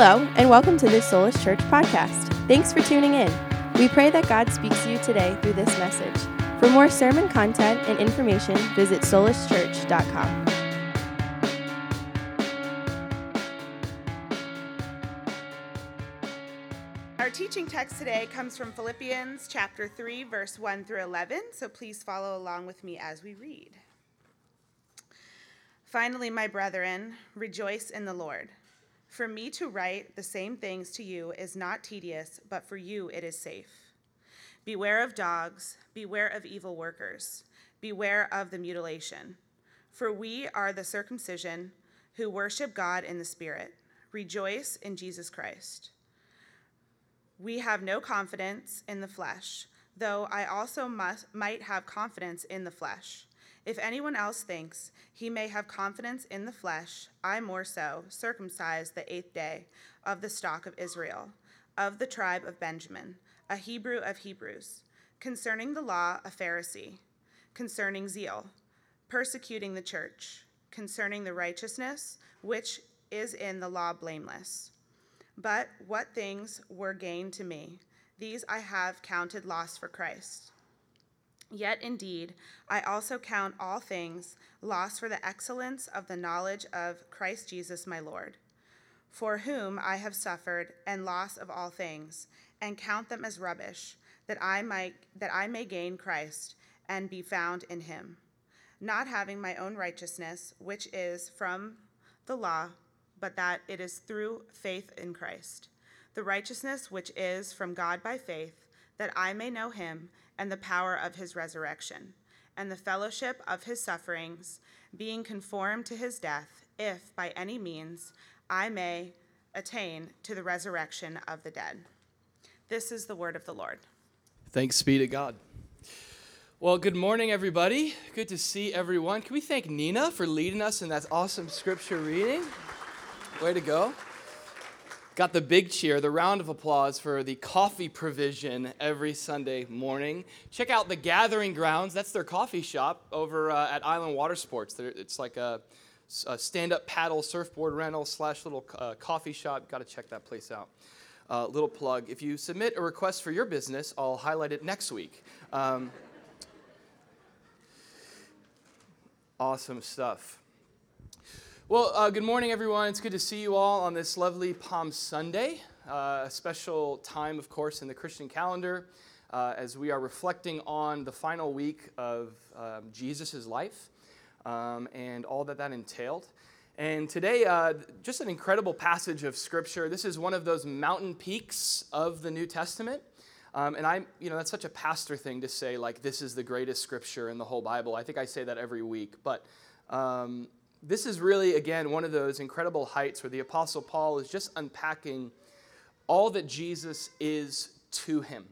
Hello, and welcome to this Soulish Church podcast. Thanks for tuning in. We pray that God speaks to you today through this message. For more sermon content and information, visit solishchurch.com. Our teaching text today comes from Philippians chapter 3, verse 1 through 11, so please follow along with me as we read. Finally, my brethren, rejoice in the Lord. For me to write the same things to you is not tedious, but for you it is safe. Beware of dogs, beware of evil workers, beware of the mutilation. For we are the circumcision who worship God in the Spirit. Rejoice in Jesus Christ. We have no confidence in the flesh, though I also must, might have confidence in the flesh. If anyone else thinks he may have confidence in the flesh, I more so, circumcised the eighth day, of the stock of Israel, of the tribe of Benjamin, a Hebrew of Hebrews, concerning the law, a Pharisee, concerning zeal, persecuting the church, concerning the righteousness which is in the law blameless. But what things were gain to me, these I have counted loss for Christ. Yet indeed, I also count all things lost for the excellence of the knowledge of Christ Jesus my Lord, for whom I have suffered and loss of all things, and count them as rubbish, that I might that I may gain Christ and be found in him, not having my own righteousness, which is from the law, but that it is through faith in Christ, the righteousness which is from God by faith, that I may know him and the power of his resurrection, and the fellowship of his sufferings, being conformed to his death, if by any means I may attain to the resurrection of the dead. This is the word of the Lord. Thanks be to God. Well, good morning, everybody. Good to see everyone. Can we thank Nina for leading us in that awesome scripture reading? Way to go. Got the big cheer, the round of applause for the coffee provision every Sunday morning. Check out the Gathering Grounds. That's their coffee shop over uh, at Island Water Sports. It's like a, a stand up paddle surfboard rental slash little uh, coffee shop. Got to check that place out. Uh, little plug. If you submit a request for your business, I'll highlight it next week. Um, awesome stuff. Well, uh, good morning, everyone. It's good to see you all on this lovely Palm Sunday, uh, a special time, of course, in the Christian calendar uh, as we are reflecting on the final week of um, Jesus' life um, and all that that entailed. And today, uh, just an incredible passage of Scripture. This is one of those mountain peaks of the New Testament. Um, and I, you know, that's such a pastor thing to say, like, this is the greatest Scripture in the whole Bible. I think I say that every week. But um, this is really, again, one of those incredible heights where the Apostle Paul is just unpacking all that Jesus is to him.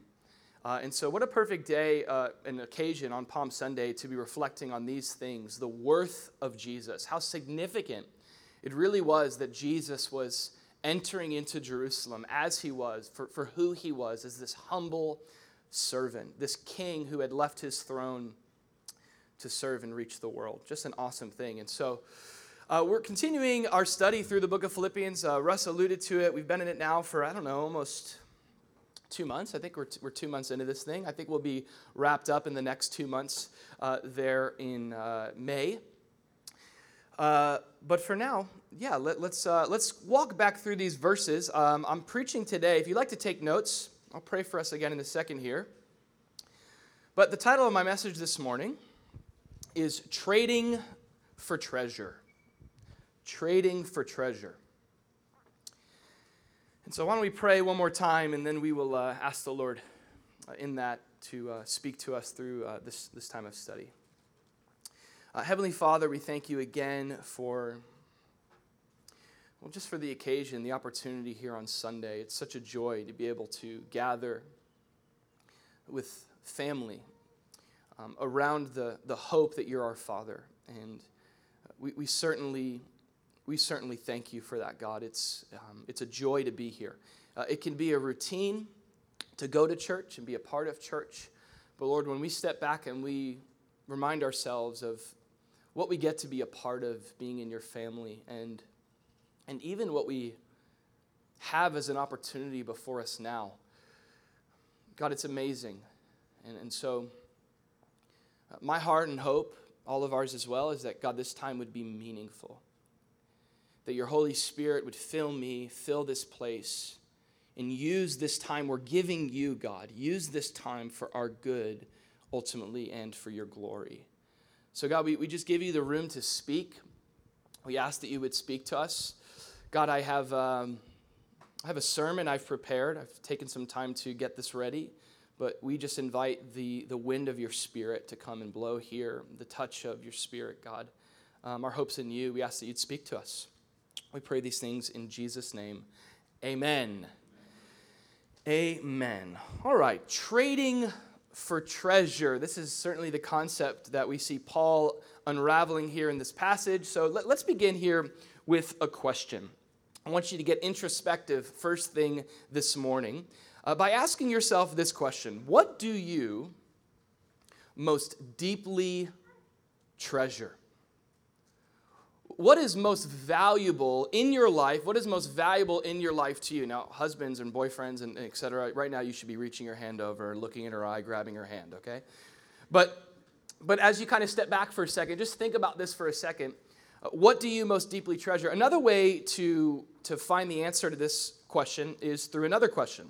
Uh, and so, what a perfect day, uh, an occasion on Palm Sunday to be reflecting on these things the worth of Jesus, how significant it really was that Jesus was entering into Jerusalem as he was, for, for who he was, as this humble servant, this king who had left his throne to serve and reach the world. Just an awesome thing. And so uh, we're continuing our study through the book of Philippians. Uh, Russ alluded to it. We've been in it now for, I don't know, almost two months. I think we're, t- we're two months into this thing. I think we'll be wrapped up in the next two months uh, there in uh, May. Uh, but for now, yeah, let, us let's, uh, let's walk back through these verses. Um, I'm preaching today. If you'd like to take notes, I'll pray for us again in a second here. But the title of my message this morning is trading for treasure. Trading for treasure. And so, why don't we pray one more time and then we will uh, ask the Lord uh, in that to uh, speak to us through uh, this, this time of study. Uh, Heavenly Father, we thank you again for, well, just for the occasion, the opportunity here on Sunday. It's such a joy to be able to gather with family um, around the, the hope that you're our Father. And we, we, certainly, we certainly thank you for that, God. It's, um, it's a joy to be here. Uh, it can be a routine to go to church and be a part of church. But Lord, when we step back and we remind ourselves of what we get to be a part of being in your family and, and even what we have as an opportunity before us now. God, it's amazing. And, and so, uh, my heart and hope, all of ours as well, is that God, this time would be meaningful. That your Holy Spirit would fill me, fill this place, and use this time we're giving you, God. Use this time for our good, ultimately, and for your glory. So, God, we, we just give you the room to speak. We ask that you would speak to us. God, I have, um, I have a sermon I've prepared. I've taken some time to get this ready. But we just invite the, the wind of your spirit to come and blow here, the touch of your spirit, God. Um, our hopes in you. We ask that you'd speak to us. We pray these things in Jesus' name. Amen. Amen. All right, trading for treasure. This is certainly the concept that we see Paul unraveling here in this passage. So let, us begin here with a question. I want you to get introspective first thing this morning uh, by asking yourself this question What do you most deeply treasure? What is most valuable in your life? What is most valuable in your life to you? Now, husbands and boyfriends and etc. Right now, you should be reaching your hand over, looking in her eye, grabbing her hand. Okay, but but as you kind of step back for a second, just think about this for a second. Uh, what do you most deeply treasure? Another way to to find the answer to this question is through another question.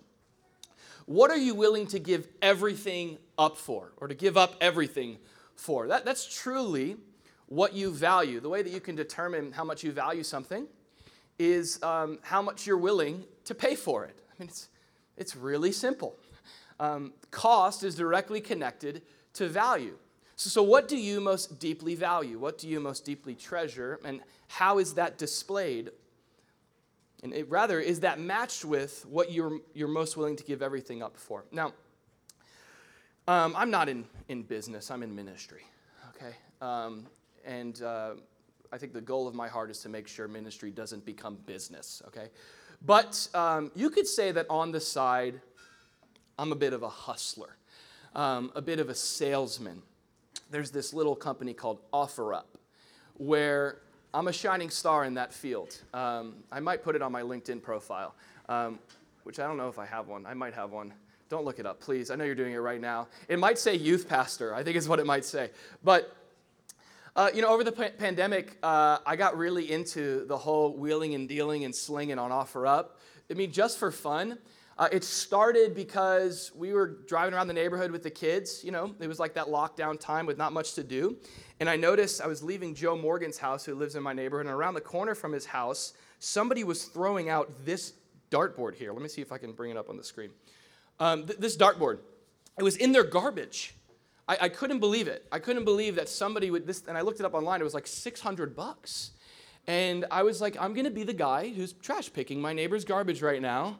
What are you willing to give everything up for, or to give up everything for? That, that's truly what you value. The way that you can determine how much you value something is um, how much you're willing to pay for it. I mean, it's, it's really simple. Um, cost is directly connected to value. So, so, what do you most deeply value? What do you most deeply treasure? And how is that displayed and it, rather, is that matched with what you're, you're most willing to give everything up for? Now, um, I'm not in, in business, I'm in ministry, okay? Um, and uh, I think the goal of my heart is to make sure ministry doesn't become business, okay? But um, you could say that on the side, I'm a bit of a hustler, um, a bit of a salesman. There's this little company called OfferUp, where I'm a shining star in that field. Um, I might put it on my LinkedIn profile, um, which I don't know if I have one. I might have one. Don't look it up, please. I know you're doing it right now. It might say youth pastor, I think is what it might say. But, uh, you know, over the p- pandemic, uh, I got really into the whole wheeling and dealing and slinging on offer up. I mean, just for fun. Uh, it started because we were driving around the neighborhood with the kids. You know, it was like that lockdown time with not much to do. And I noticed I was leaving Joe Morgan's house, who lives in my neighborhood, and around the corner from his house, somebody was throwing out this dartboard here. Let me see if I can bring it up on the screen. Um, th- this dartboard. It was in their garbage. I-, I couldn't believe it. I couldn't believe that somebody would this, and I looked it up online. It was like 600 bucks. And I was like, I'm gonna be the guy who's trash picking my neighbor's garbage right now.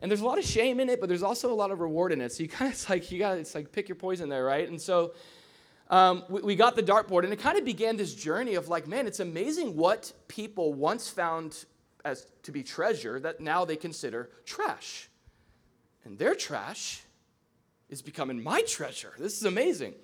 And there's a lot of shame in it, but there's also a lot of reward in it. So you kind of like you got it's like pick your poison there, right? And so um, we, we got the dartboard, and it kind of began this journey of like, man, it's amazing what people once found as to be treasure that now they consider trash, and their trash is becoming my treasure. This is amazing.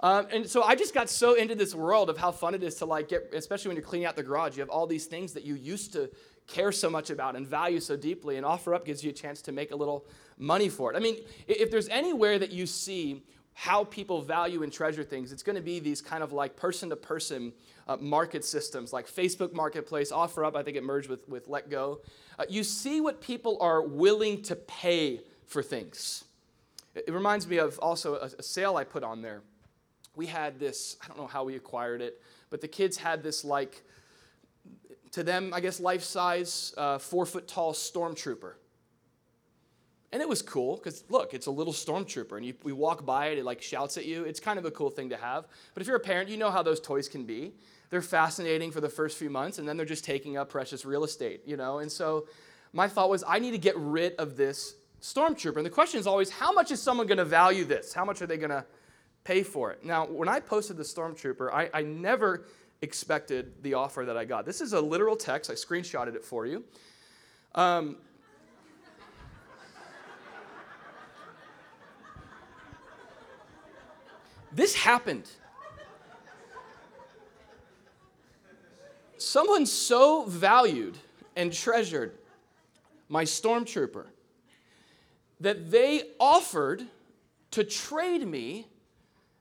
Um, and so I just got so into this world of how fun it is to like get, especially when you're cleaning out the garage, you have all these things that you used to care so much about and value so deeply, and OfferUp gives you a chance to make a little money for it. I mean, if there's anywhere that you see how people value and treasure things, it's going to be these kind of like person to person market systems like Facebook Marketplace, OfferUp, I think it merged with, with LetGo. Uh, you see what people are willing to pay for things. It, it reminds me of also a, a sale I put on there. We had this, I don't know how we acquired it, but the kids had this like to them, I guess, life size, uh, four foot tall stormtrooper. And it was cool because look, it's a little stormtrooper, and you, we walk by it, it like shouts at you. It's kind of a cool thing to have. But if you're a parent, you know how those toys can be. They're fascinating for the first few months, and then they're just taking up precious real estate, you know. And so, my thought was, I need to get rid of this stormtrooper. And the question is always, how much is someone going to value this? How much are they going to pay for it? Now, when I posted the stormtrooper, I, I never expected the offer that I got. This is a literal text. I screenshotted it for you. Um, this happened. Someone so valued and treasured my stormtrooper, that they offered to trade me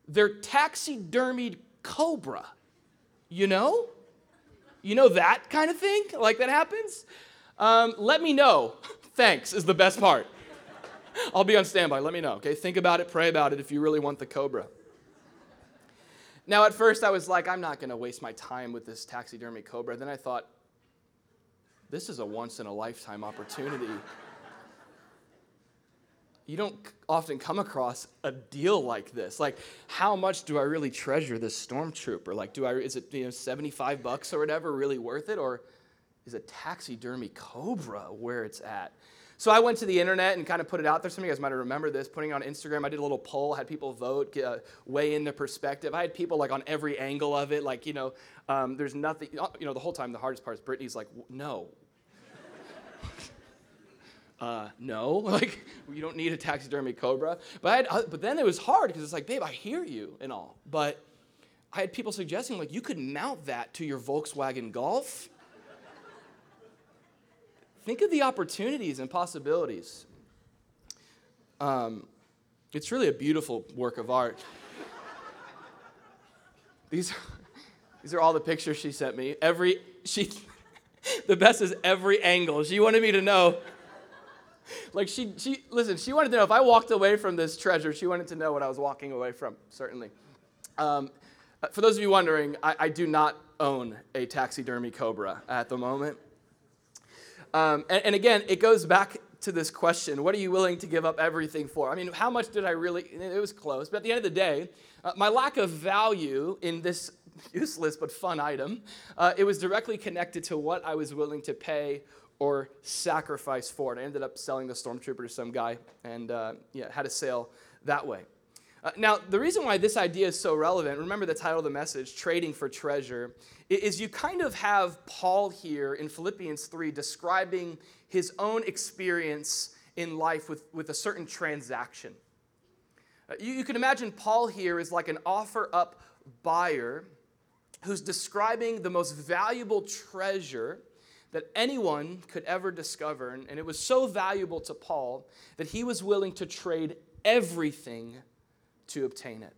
their taxidermied cobra. You know? You know that kind of thing? Like that happens? Um, let me know. Thanks is the best part. I'll be on standby. Let me know, okay? Think about it, pray about it if you really want the cobra. Now, at first, I was like, I'm not going to waste my time with this taxidermy cobra. Then I thought, this is a once in a lifetime opportunity. You don't often come across a deal like this. Like, how much do I really treasure this stormtrooper? Like, do I is it you know 75 bucks or whatever really worth it, or is a taxidermy cobra where it's at? So I went to the internet and kind of put it out there. Some of you guys might remember this. Putting on Instagram, I did a little poll, had people vote, get, uh, weigh in their perspective. I had people like on every angle of it, like you know, um, there's nothing. You know, the whole time the hardest part is Brittany's like, no. Uh, no, like you don't need a taxidermy cobra. But had, uh, but then it was hard because it's like, babe, I hear you and all, but I had people suggesting like you could mount that to your Volkswagen Golf think of the opportunities and possibilities. Um, it's really a beautiful work of art. these, these are all the pictures she sent me. Every she, the best is every angle. She wanted me to know. Like she, she, listen. She wanted to know if I walked away from this treasure. She wanted to know what I was walking away from. Certainly. Um, for those of you wondering, I, I do not own a taxidermy cobra at the moment. Um, and, and again, it goes back to this question what are you willing to give up everything for? I mean, how much did I really? It was close, but at the end of the day, uh, my lack of value in this useless but fun item, uh, it was directly connected to what I was willing to pay or sacrifice for it. I ended up selling the Stormtrooper to some guy and uh, yeah, had a sale that way. Uh, now, the reason why this idea is so relevant, remember the title of the message, Trading for Treasure, is you kind of have Paul here in Philippians 3 describing his own experience in life with, with a certain transaction. Uh, you, you can imagine Paul here is like an offer up buyer who's describing the most valuable treasure that anyone could ever discover. And, it was so valuable to Paul that he was willing to trade everything to obtain it.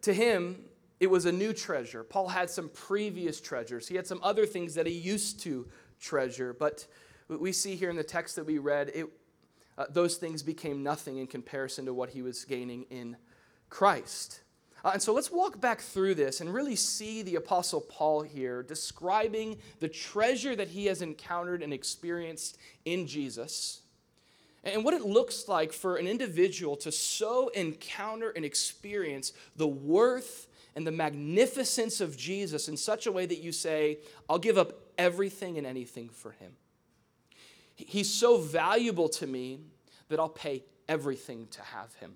To him, it was a new treasure. Paul had some previous treasures. He had some other things that he used to treasure, but we see here in the text that we read, it, uh, those things became nothing in comparison to what he was gaining in Christ. Uh, and so let's walk back through this and really see the Apostle Paul here describing the treasure that he has encountered and experienced in Jesus and what it looks like for an individual to so encounter and experience the worth and the magnificence of Jesus in such a way that you say, I'll give up everything and anything for him. He's so valuable to me that I'll pay everything to have him.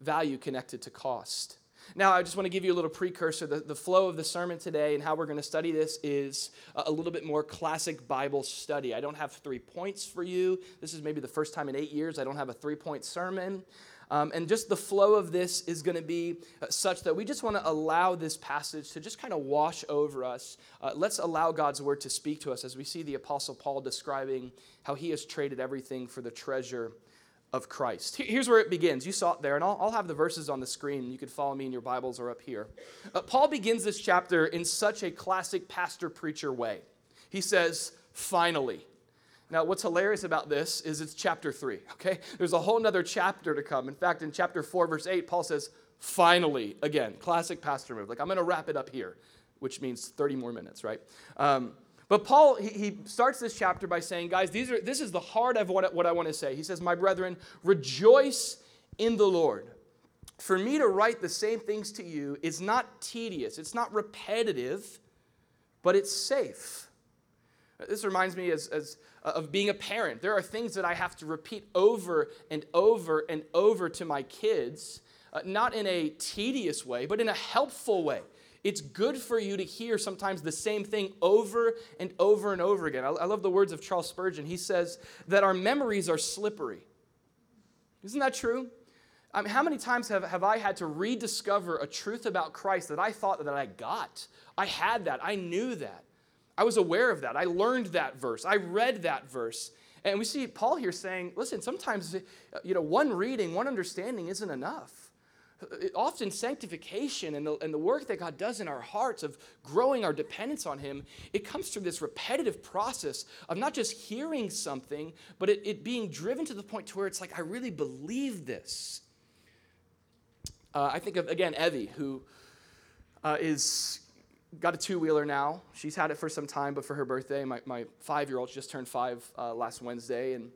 Value connected to cost. Now, I just want to give you a little precursor. The, the flow of the sermon today and how we're going to study this is a little bit more classic Bible study. I don't have three points for you. This is maybe the first time in eight years I don't have a three point sermon. Um, and just the flow of this is going to be uh, such that we just want to allow this passage to just kind of wash over us. Uh, let's allow God's word to speak to us as we see the Apostle Paul describing how he has traded everything for the treasure of Christ. Here's where it begins. You saw it there, and I'll, I'll have the verses on the screen. You could follow me in your Bibles or up here. Uh, Paul begins this chapter in such a classic pastor preacher way. He says, finally. Now, what's hilarious about this is it's chapter three, okay? There's a whole nother chapter to come. In fact, in chapter four, verse eight, Paul says, finally, again, classic pastor move. Like, I'm going to wrap it up here, which means 30 more minutes, right? Um, but Paul, he, he, starts this chapter by saying, guys, these are, this is the heart of what, what I want to say. He says, My brethren, rejoice in the Lord. For me to write the same things to you is not tedious, it's not repetitive, but it's safe. This reminds me as, as, uh, of being a parent. There are things that I have to repeat over and over and over to my kids, uh, not in a tedious way, but in a helpful way. It's good for you to hear sometimes the same thing over and over and over again. I, I love the words of Charles Spurgeon. He says that our memories are slippery. Isn't that true? I mean, how many times have, have I had to rediscover a truth about Christ that I thought that I got? I had that, I knew that. I was aware of that. I learned that verse. I read that verse. And we see Paul here saying, listen, sometimes you know, one reading, one understanding isn't enough often sanctification and the, and the work that God does in our hearts of growing our dependence on Him, it comes through this repetitive process of not just hearing something, but it, it being driven to the point to where it's like, I really believe this. Uh, I think of, again, Evie, who uh, is got a two-wheeler now. She's had it for some time, but for her birthday, my, my five-year-old just turned five uh, last Wednesday, and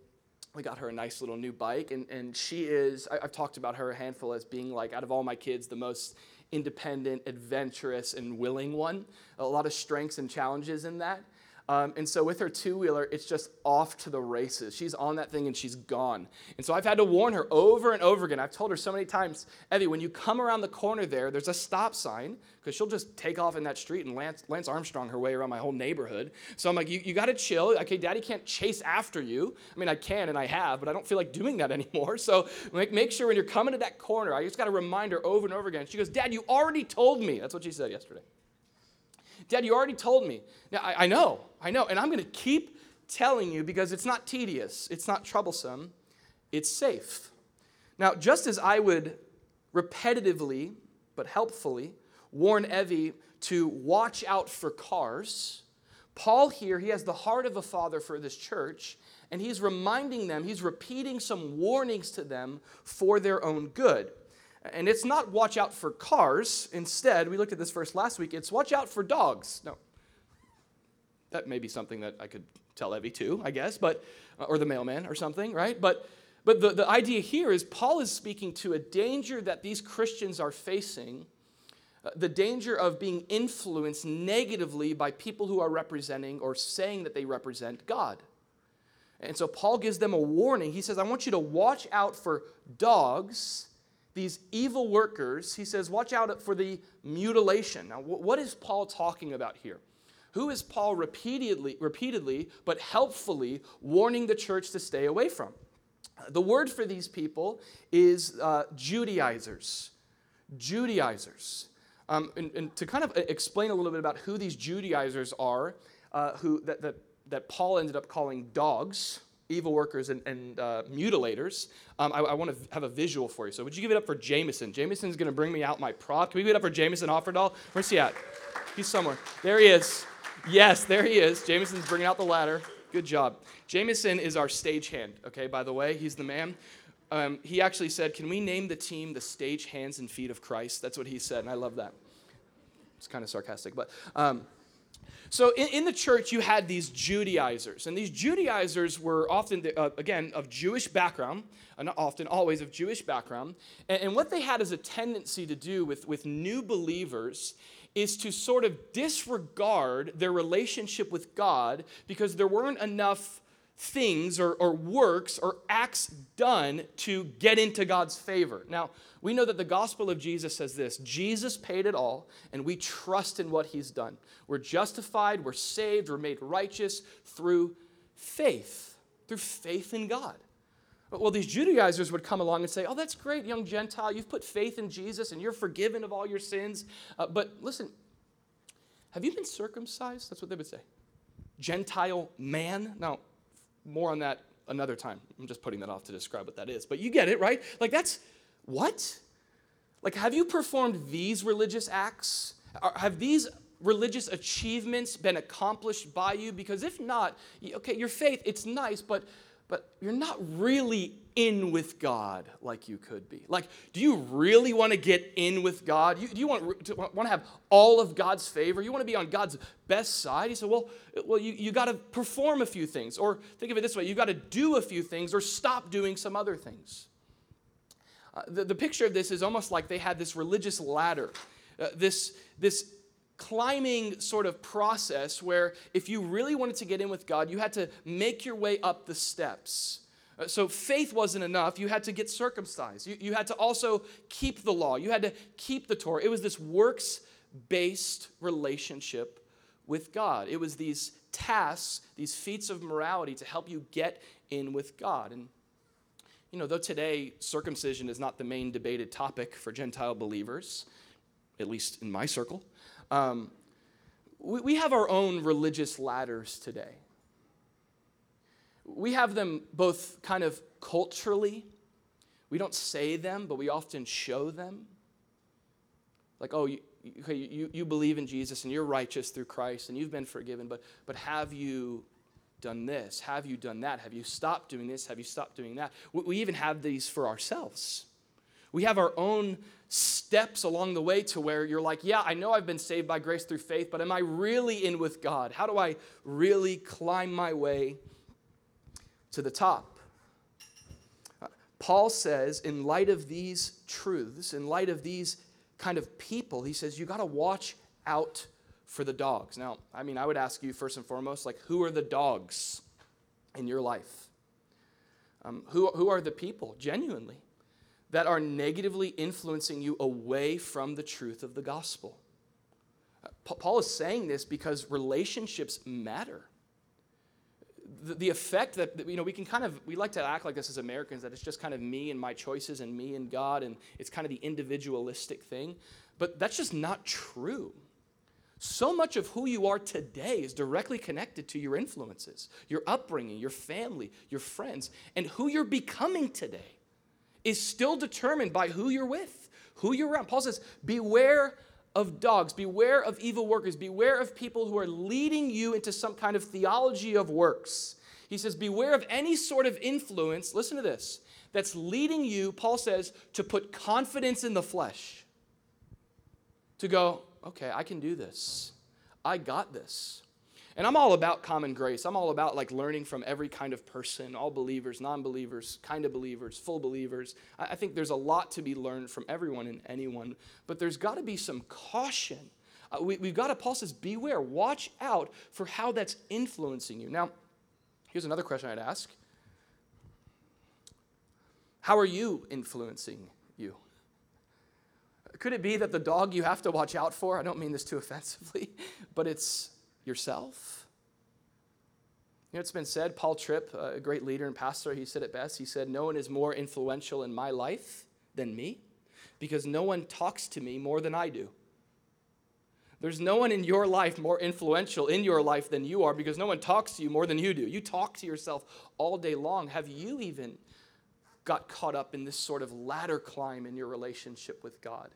we got her a nice little new bike, and, and she is, I, have talked about her a handful as being like, out of all my kids, the most independent, adventurous, and willing one. A lot of strengths and challenges in that. Um, and so with her two wheeler, it's just off to the races. She's on that thing and she's gone. And so I've had to warn her over and over again. I've told her so many times, Evie, when you come around the corner there, there's a stop sign because she'll just take off in that street and Lance, Lance Armstrong her way around my whole neighborhood. So I'm like, you, you got to chill. Okay, daddy can't chase after you. I mean, I can and I have, but I don't feel like doing that anymore. So make, make sure when you're coming to that corner, I just got to remind her over and over again. She goes, Dad, you already told me. That's what she said yesterday. Dad, you already told me. Now, I, I know, I know, and I'm going to keep telling you because it's not tedious, it's not troublesome, it's safe. Now, just as I would repetitively but helpfully warn Evie to watch out for cars, Paul here, he has the heart of a father for this church, and he's reminding them, he's repeating some warnings to them for their own good. And it's not watch out for cars. Instead, we looked at this verse last week, it's watch out for dogs. No. That may be something that I could tell Evie too, I guess, but uh, or the mailman or something, right? But but the, the idea here is Paul is speaking to a danger that these Christians are facing, uh, the danger of being influenced negatively by people who are representing or saying that they represent God. And so Paul gives them a warning. He says, I want you to watch out for dogs these evil workers, he says, watch out for the mutilation. Now, what is Paul talking about here? Who is Paul repeatedly, repeatedly, but helpfully warning the church to stay away from? The word for these people is uh, Judaizers. Judaizers. Um, and, and, to kind of explain a little bit about who these Judaizers are, uh, who that, that, that Paul ended up calling dogs, evil workers and, and uh, mutilators, um, I, I want to have a visual for you. So would you give it up for Jameson? Jameson's going to bring me out my prop. Can we give it up for Jameson Offerdahl? Where's he at? He's somewhere. There he is. Yes, there he is. Jameson's bringing out the ladder. Good job. Jameson is our stagehand, okay, by the way. He's the man. Um, he actually said, Can we name the team the stage hands and feet of Christ? That's what he said, and I love that. It's kind of sarcastic, but. Um, so in, in, the church, you had these Judaizers, and these Judaizers were often, uh, again, of Jewish background, not often, always of Jewish background. And, and what they had as a tendency to do with, with new believers is to sort of disregard their relationship with God because there weren't enough things or, or works or acts done to get into God's favor. Now, we know that the gospel of Jesus says this Jesus paid it all, and we trust in what he's done. We're justified, we're saved, we're made righteous through faith, through faith in God. Well, these Judaizers would come along and say, Oh, that's great, young Gentile. You've put faith in Jesus and you're forgiven of all your sins. Uh, but listen, have you been circumcised? That's what they would say. Gentile man? Now, more on that another time. I'm just putting that off to describe what that is. But you get it, right? Like, that's what? Like, have you performed these religious acts? Have these religious achievements been accomplished by you? Because if not, okay, your faith, it's nice, but but you're not really in with God like you could be. Like, do you really want to get in with God? You, do you want to, want to have all of God's favor? You want to be on God's best side? He said, well, well you, you got to perform a few things. Or think of it this way you got to do a few things or stop doing some other things. Uh, the, the picture of this is almost like they had this religious ladder, uh, this, this climbing sort of process where if you really wanted to get in with God, you had to make your way up the steps. Uh, so faith wasn't enough. You had to get circumcised. You, you had to also keep the law. You had to keep the Torah. It was this works based relationship with God. It was these tasks, these feats of morality to help you get in with God. And you know, though today circumcision is not the main debated topic for Gentile believers, at least in my circle, um, we, we have our own religious ladders today. We have them both kind of culturally. We don't say them, but we often show them. Like, oh, you, okay, you, you believe in Jesus and you're righteous through Christ and you've been forgiven, but, but have you done this? Have you done that? Have you stopped doing this? Have you stopped doing that? We, we even have these for ourselves. We have our own steps along the way to where you're like, yeah, I know I've been saved by grace through faith, but am I really in with God? How do I really climb my way to the top? Uh, Paul says, in light of these truths, in light of these kind of people, he says, you got to watch out for the dogs. Now, I mean, I would ask you first and foremost, like, who are the dogs in your life? Um, who, who are the people, genuinely, that are negatively influencing you away from the truth of the gospel? Uh, Paul is saying this because relationships matter. The, the effect that, you know, we can kind of, we like to act like this as Americans, that it's just kind of me and my choices and me and God, and it's kind of the individualistic thing. But that's just not true. So much of who you are today is directly connected to your influences, your upbringing, your family, your friends, and who you're becoming today is still determined by who you're with, who you're around. Paul says, Beware of dogs, beware of evil workers, beware of people who are leading you into some kind of theology of works. He says, Beware of any sort of influence, listen to this, that's leading you, Paul says, to put confidence in the flesh. To go, okay, I can do this. I got this. And I'm all about common grace. I'm all about like learning from every kind of person, all believers, non-believers, kind of believers, full believers. I think there's a lot to be learned from everyone and anyone, but there's got to be some caution. Uh, we, have got to, Paul says, beware, watch out for how that's influencing you. Now, here's another question I'd ask How are you influencing you? Could it be that the dog you have to watch out for, I don't mean this too offensively, but it's yourself? You know, it's been said, Paul Tripp, a great leader and pastor, he said it best. He said, No one is more influential in my life than me because no one talks to me more than I do. There's no one in your life more influential in your life than you are because no one talks to you more than you do. You talk to yourself all day long. Have you even got caught up in this sort of ladder climb in your relationship with God?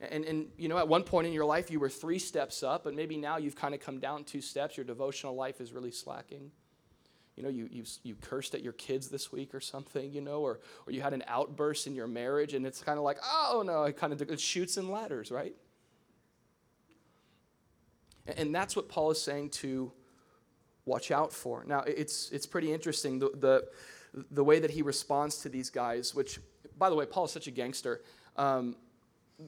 And, and, you know, at one point in your life, you were three steps up, but maybe now you've kind of come down two steps. Your devotional life is really slacking. You know, you, you, you cursed at your kids this week or something, you know, or, or you had an outburst in your marriage, and it's kind of like, oh no, it kind of it Chutes and Ladders, right? And, and that's what Paul is saying to watch out for. Now, it's, it's pretty interesting the, the, the way that he responds to these guys, which, by the way, Paul is such a gangster. Um,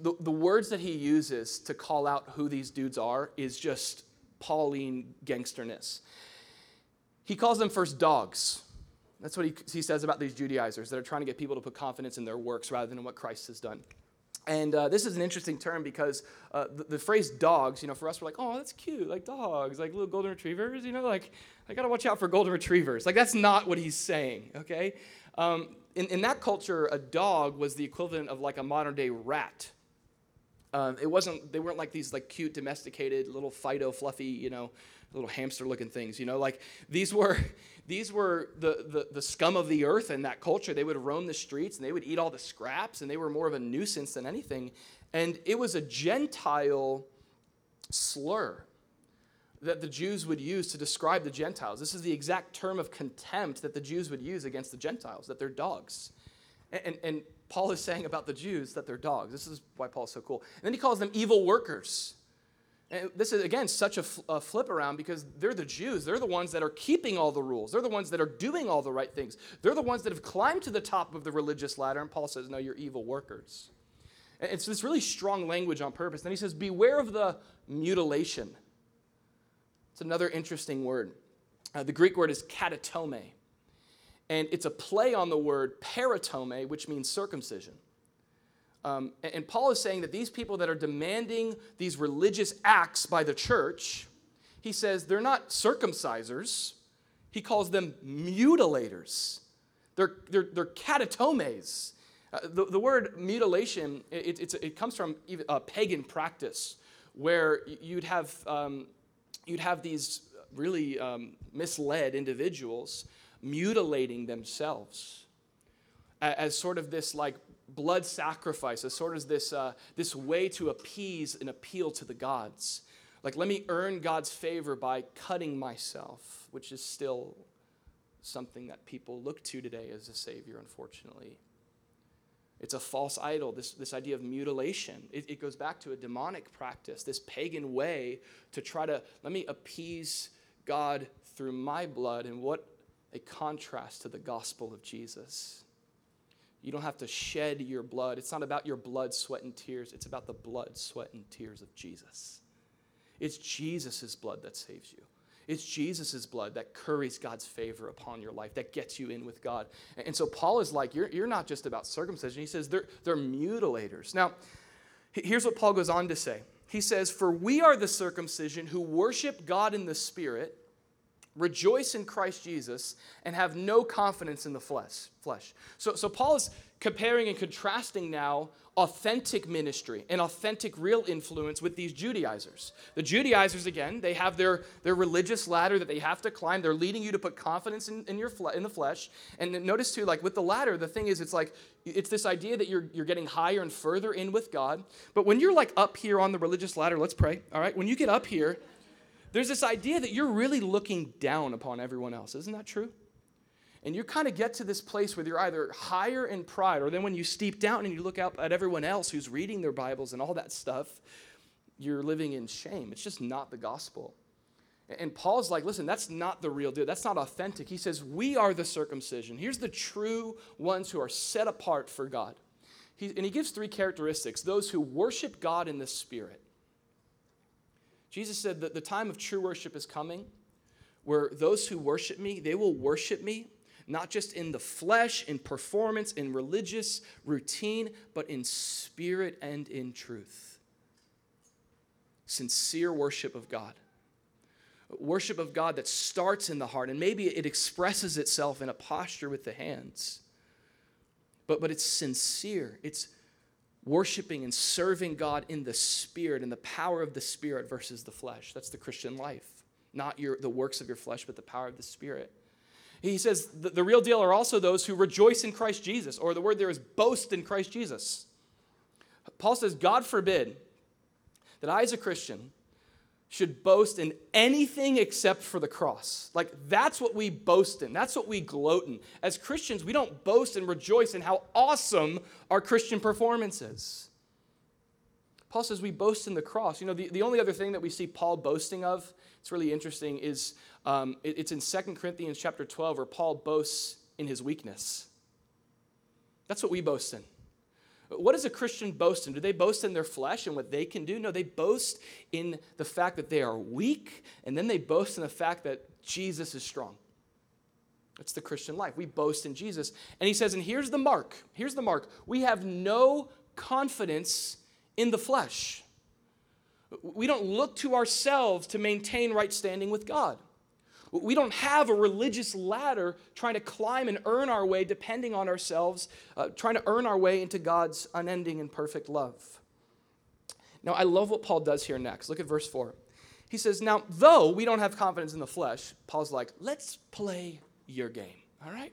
the, the words that he uses to call out who these dudes are is just Pauline gangsterness. He calls them first dogs. That's what he, he says about these Judaizers that are trying to get people to put confidence in their works rather than in what Christ has done. And uh, this is an interesting term because uh, the, the, phrase dogs, you know, for us, we're like, oh, that's cute, like dogs, like little golden retrievers, you know, like, I gotta watch out for golden retrievers. Like, that's not what he's saying, okay? Um, in, in that culture, a dog was the equivalent of like a modern day rat. Um, it wasn't, they weren't like these like cute, domesticated, little Fido, fluffy, you know, little hamster looking things, you know, like these were, these were the, the, the scum of the earth in that culture. They would roam the streets and they would eat all the scraps and they were more of a nuisance than anything. And it was a Gentile slur that the Jews would use to describe the Gentiles. This is the exact term of contempt that the Jews would use against the Gentiles, that they're dogs. And, and, and Paul is saying about the Jews that they're dogs. This is why Paul's so cool. And then he calls them evil workers. And this is, again, such a, a, flip around because they're the Jews. They're the ones that are keeping all the rules. They're the ones that are doing all the right things. They're the ones that have climbed to the top of the religious ladder. And Paul says, No, you're evil workers. And it's this really strong language on purpose. Then he says, Beware of the mutilation. It's another interesting word. Uh, the Greek word is katatome and it's a play on the word peritome, which means circumcision. Um, and Paul is saying that these people that are demanding these religious acts by the church, he says they're not circumcisers. He calls them mutilators. They're, they're, they're katatomes. Uh, the, the word mutilation, it, it comes from a pagan practice where you'd have um, you'd have these really um, misled individuals mutilating themselves as, sort of this like blood sacrifice, as sort of this, uh, this way to appease and appeal to the gods. Like, let me earn God's favor by cutting myself, which is still something that people look to today as a savior, unfortunately. It's a false idol, this, this idea of mutilation. It, it goes back to a demonic practice, this pagan way to try to let me appease God through my blood. And what a contrast to the gospel of Jesus. You don't have to shed your blood. It's not about your blood, sweat, and tears. It's about the blood, sweat, and tears of Jesus. It's Jesus' blood that saves you. It's Jesus' blood that curries God's favor upon your life, that gets you in with God. And so Paul is like, you're, you're not just about circumcision. He says they're, they're mutilators. Now, here's what Paul goes on to say. He says, For we are the circumcision who worship God in the Spirit rejoice in Christ Jesus, and have no confidence in the flesh. flesh. So, so Paul is comparing and contrasting now authentic ministry and authentic real influence with these Judaizers. The Judaizers, again, they have their, their religious ladder that they have to climb. They're leading you to put confidence in, in, your fle- in the flesh. And notice too, like with the ladder, the thing is, it's like, it's this idea that you're, you're getting higher and further in with God. But when you're like up here on the religious ladder, let's pray, all right? When you get up here, there's this idea that you're really looking down upon everyone else. Isn't that true? And you kind of get to this place where you're either higher in pride, or then when you steep down and you look up at everyone else who's reading their Bibles and all that stuff, you're living in shame. It's just not the gospel. And Paul's like, listen, that's not the real deal. That's not authentic. He says, we are the circumcision. Here's the true ones who are set apart for God. He, and he gives three characteristics those who worship God in the Spirit. Jesus said that the time of true worship is coming where those who worship me, they will worship me not just in the flesh, in performance, in religious routine, but in spirit and in truth. Sincere worship of God. Worship of God that starts in the heart, and maybe it expresses itself in a posture with the hands. But, but it's sincere. It's worshiping and serving God in the Spirit, and the power of the Spirit versus the flesh. That's the Christian life. Not your, the works of your flesh, but the power of the Spirit. He says the, the real deal are also those who rejoice in Christ Jesus, or the word there is boast in Christ Jesus. Paul says, God forbid that I, as a Christian, should boast in anything except for the cross. Like, that's what we boast in. That's what we gloat in. As Christians, we don't boast and rejoice in how awesome our Christian performance is. Paul says we boast in the cross. You know, the, the only other thing that we see Paul boasting of, it's really interesting, is um, it, it's in 2 Corinthians chapter 12 where Paul boasts in his weakness. That's what we boast in. What does a Christian boast in? Do they boast in their flesh and what they can do? No, they boast in the fact that they are weak, and then they boast in the fact that Jesus is strong. That's the Christian life. We boast in Jesus. And he says, and here's the mark. Here's the mark. We have no confidence in the flesh. We don't look to ourselves to maintain right standing with God. We don't have a religious ladder trying to climb and earn our way, depending on ourselves, uh, trying to earn our way into God's unending and perfect love. Now, I love what Paul does here next. Look at verse 4. He says, Now, though we don't have confidence in the flesh, Paul's like, let's play your game, all right?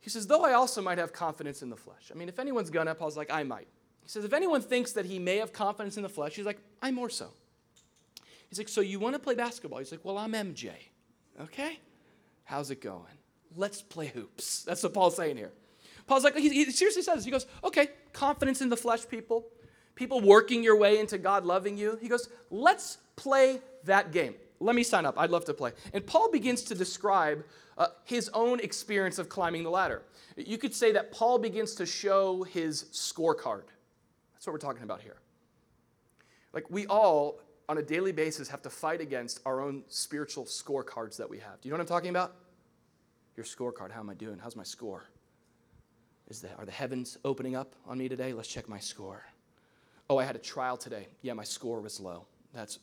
He says, Though I also might have confidence in the flesh. I mean, if anyone's gonna, Paul's like, I might. He says, If anyone thinks that he may have confidence in the flesh, he's like, I more so. He's like, So you want to play basketball? He's like, Well, I'm MJ. Okay? How's it going? Let's play hoops. That's what Paul's saying here. Paul's like, he, he seriously says, he goes, Okay, confidence in the flesh, people, people working your way into God loving you. He goes, Let's play that game. Let me sign up. I'd love to play. And Paul begins to describe uh, his own experience of climbing the ladder. You could say that Paul begins to show his scorecard. That's what we're talking about here. Like, we all on a daily basis have to fight against our own spiritual scorecards that we have. Do you know what I'm talking about? Your scorecard. How am I doing? How's my score? Is the, are the heavens opening up on me today? Let's check my score. Oh, I had a trial today. Yeah, my score was low. That's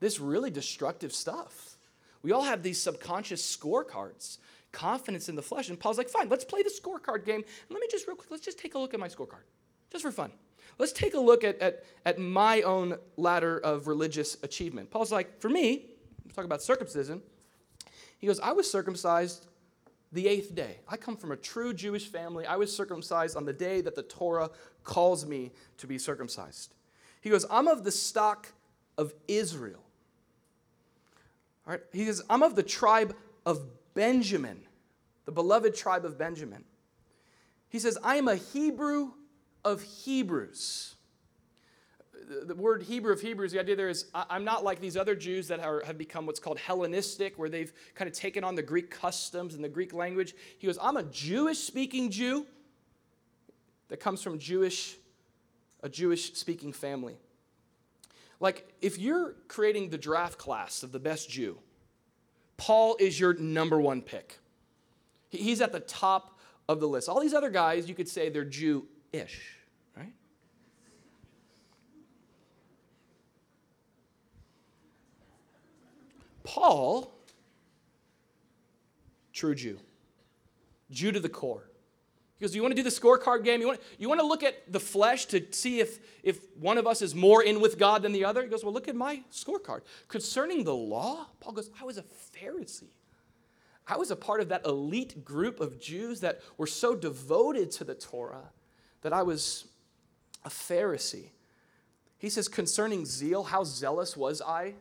this really destructive stuff. We all have these subconscious scorecards, confidence in the flesh. And Paul's like, fine, let's play the scorecard game. Let me just real quick, let's just take a look at my scorecard, just for fun. Let's take a look at, at, at my own ladder of religious achievement. Paul's like, for me, let's talk about circumcision. He goes, I was circumcised the eighth day. I come from a true Jewish family. I was circumcised on the day that the Torah calls me to be circumcised. He goes, I'm of the stock of Israel. All right? He says, I'm of the tribe of Benjamin, the beloved tribe of Benjamin. He says, I am a Hebrew of Hebrews. The word Hebrew of Hebrews, the idea there is I'm not like these other Jews that are, have become what's called Hellenistic, where they've kind of taken on the Greek customs and the Greek language. He goes, I'm a Jewish speaking Jew that comes from Jewish, a Jewish speaking family. Like, if you're creating the draft class of the best Jew, Paul is your number one pick. He's at the top of the list. All these other guys, you could say they're Jew ish, right? Paul, true Jew, Jew to the core. He goes, You want to do the scorecard game? You want, you want to look at the flesh to see if, if one of us is more in with God than the other? He goes, Well, look at my scorecard. Concerning the law, Paul goes, I was a Pharisee. I was a part of that elite group of Jews that were so devoted to the Torah that I was a Pharisee. He says, Concerning zeal, how zealous was I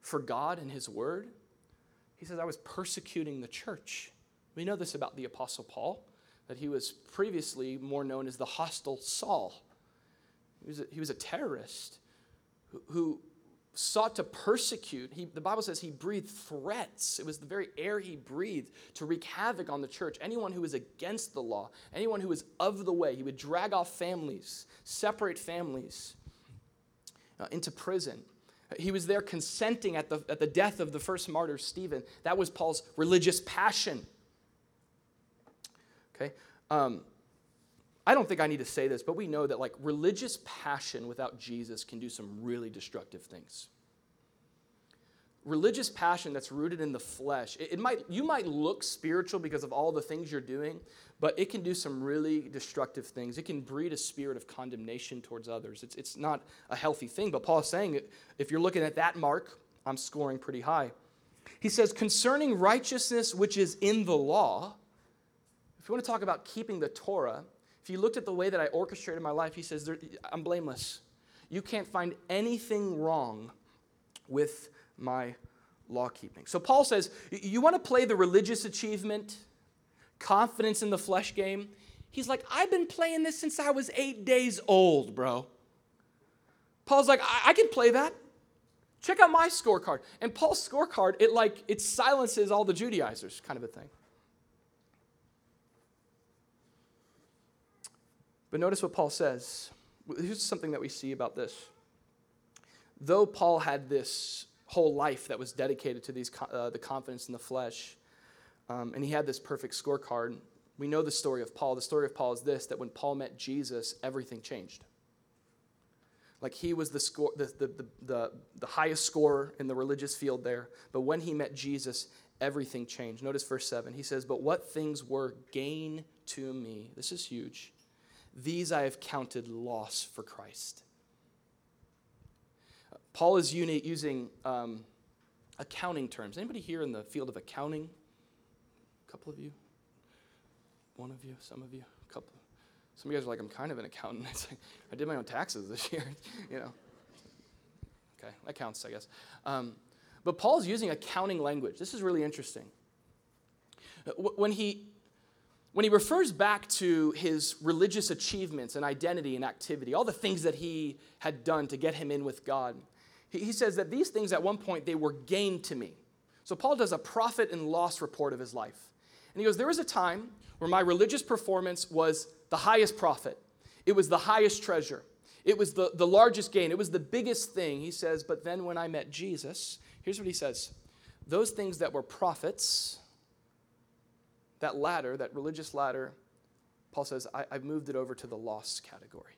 for God and His word? He says, I was persecuting the church. We know this about the Apostle Paul that he was previously more known as the hostile Saul. He was a, he was a terrorist who, who sought to persecute. He, the Bible says he breathed threats. It was the very air he breathed to wreak havoc on the church. Anyone who was against the law, anyone who was of the way, he would drag off families, separate families uh, into prison. He was there consenting at the, at the death of the first martyr, Stephen. That was Paul's religious passion. Okay? Um, I don't think I need to say this, but we know that like religious passion without Jesus can do some really destructive things. Religious passion that's rooted in the flesh, it, it, might you might look spiritual because of all the things you're doing, but it can do some really destructive things. It can breed a spirit of condemnation towards others. It's, it's not a healthy thing, but Paul's saying if you're looking at that mark, I'm scoring pretty high. He says, concerning righteousness which is in the law, if you want to talk about keeping the Torah, if you looked at the way that I orchestrated my life, he says, I'm blameless. You can't find anything wrong with my law keeping. So Paul says, You want to play the religious achievement, confidence in the flesh game? He's like, I've been playing this since I was eight days old, bro. Paul's like, I, I can play that. Check out my scorecard. And Paul's scorecard, it like it silences all the Judaizers, kind of a thing. But notice what Paul says. Here's something that we see about this. Though Paul had this whole life that was dedicated to these, uh, the confidence in the flesh, um, and he had this perfect scorecard, we know the story of Paul. The story of Paul is this that when Paul met Jesus, everything changed. Like he was the, score, the, the, the, the, the highest scorer in the religious field there. But when he met Jesus, everything changed. Notice verse 7. He says, But what things were gain to me? This is huge. These I have counted loss for Christ. Paul is using um, accounting terms. Anybody here in the field of accounting? A couple of you? One of you? Some of you? A couple? Some of you guys are like, I'm kind of an accountant. It's like, I did my own taxes this year, you know. Okay, that counts, I guess. Um, but Paul's using accounting language. This is really interesting. When he when he refers back to his religious achievements and identity and activity, all the things that he had done to get him in with God, he says that these things at one point they were gain to me. So Paul does a profit and loss report of his life. And he goes, There was a time where my religious performance was the highest profit, it was the highest treasure, it was the, the largest gain, it was the biggest thing. He says, But then when I met Jesus, here's what he says those things that were profits, that ladder, that religious ladder, Paul says, I, have moved it over to the loss category.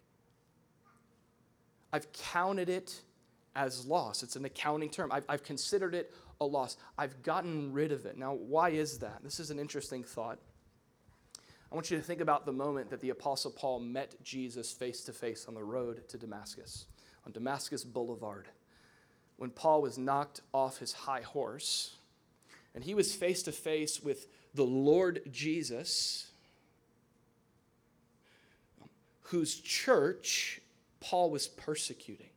I've counted it as loss. It's an accounting term. I've, I've considered it a loss. I've gotten rid of it. Now, why is that? This is an interesting thought. I want you to think about the moment that the Apostle Paul met Jesus face to face on the road to Damascus, on Damascus Boulevard, when Paul was knocked off his high horse and he was face to face with the Lord Jesus, whose church Paul was persecuting.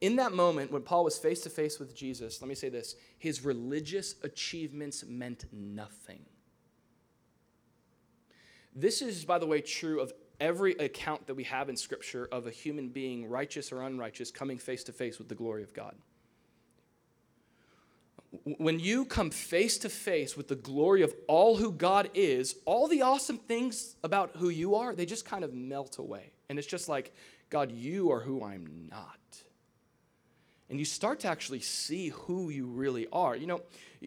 In that moment, when Paul was face to face with Jesus, let me say this his religious achievements meant nothing. This is, by the way, true of every account that we have in Scripture of a human being, righteous or unrighteous, coming face to face with the glory of God. When you come face to face with the glory of all who God is, all the awesome things about who you are, they just kind of melt away. And it's just like, God, you are who I'm not and you start to actually see who you really are. You know,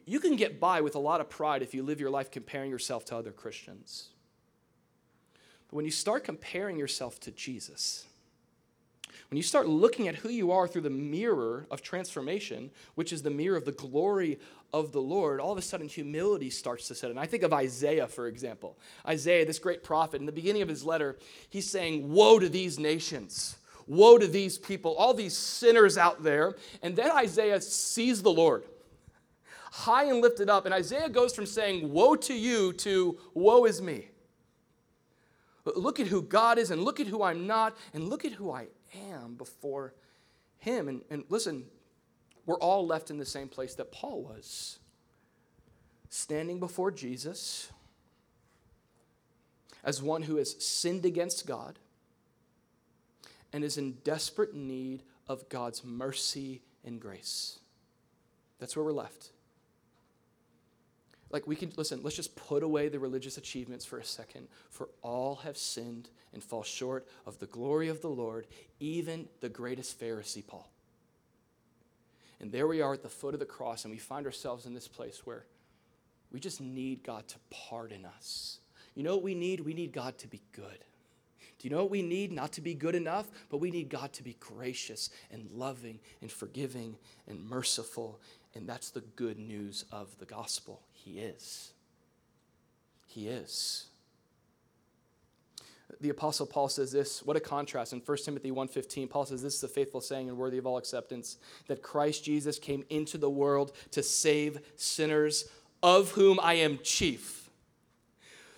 you can get by with a lot of pride if you live your life comparing yourself to other Christians. But when you start comparing yourself to Jesus, when you start looking at who you are through the mirror of transformation, which is the mirror of the glory of the Lord, all of a sudden humility starts to set in. I think of Isaiah, for example. Isaiah, this great prophet, in the beginning of his letter, he's saying, Woe to these nations! Woe to these people, all these sinners out there. And then Isaiah sees the Lord high and lifted up. And Isaiah goes from saying, Woe to you to Woe is me. Look at who God is, and look at who I'm not, and look at who I am before Him. And, and listen, we're all left in the same place that Paul was standing before Jesus as one who has sinned against God and is in desperate need of God's mercy and grace. That's where we're left. Like, we can, listen, let's just put away the religious achievements for a second. For all have sinned and fall short of the glory of the Lord, even the greatest Pharisee, Paul. And there we are at the foot of the cross, and we find ourselves in this place where we just need God to pardon us. You know what we need? We need God to be good. Do you know what we need? Not to be good enough, but we need God to be gracious and loving and forgiving and merciful. And that's the good news of the gospel. He is. He is. The apostle Paul says this, what a contrast in 1 Timothy 1:15. Paul says this is a faithful saying and worthy of all acceptance that Christ Jesus came into the world to save sinners of whom I am chief.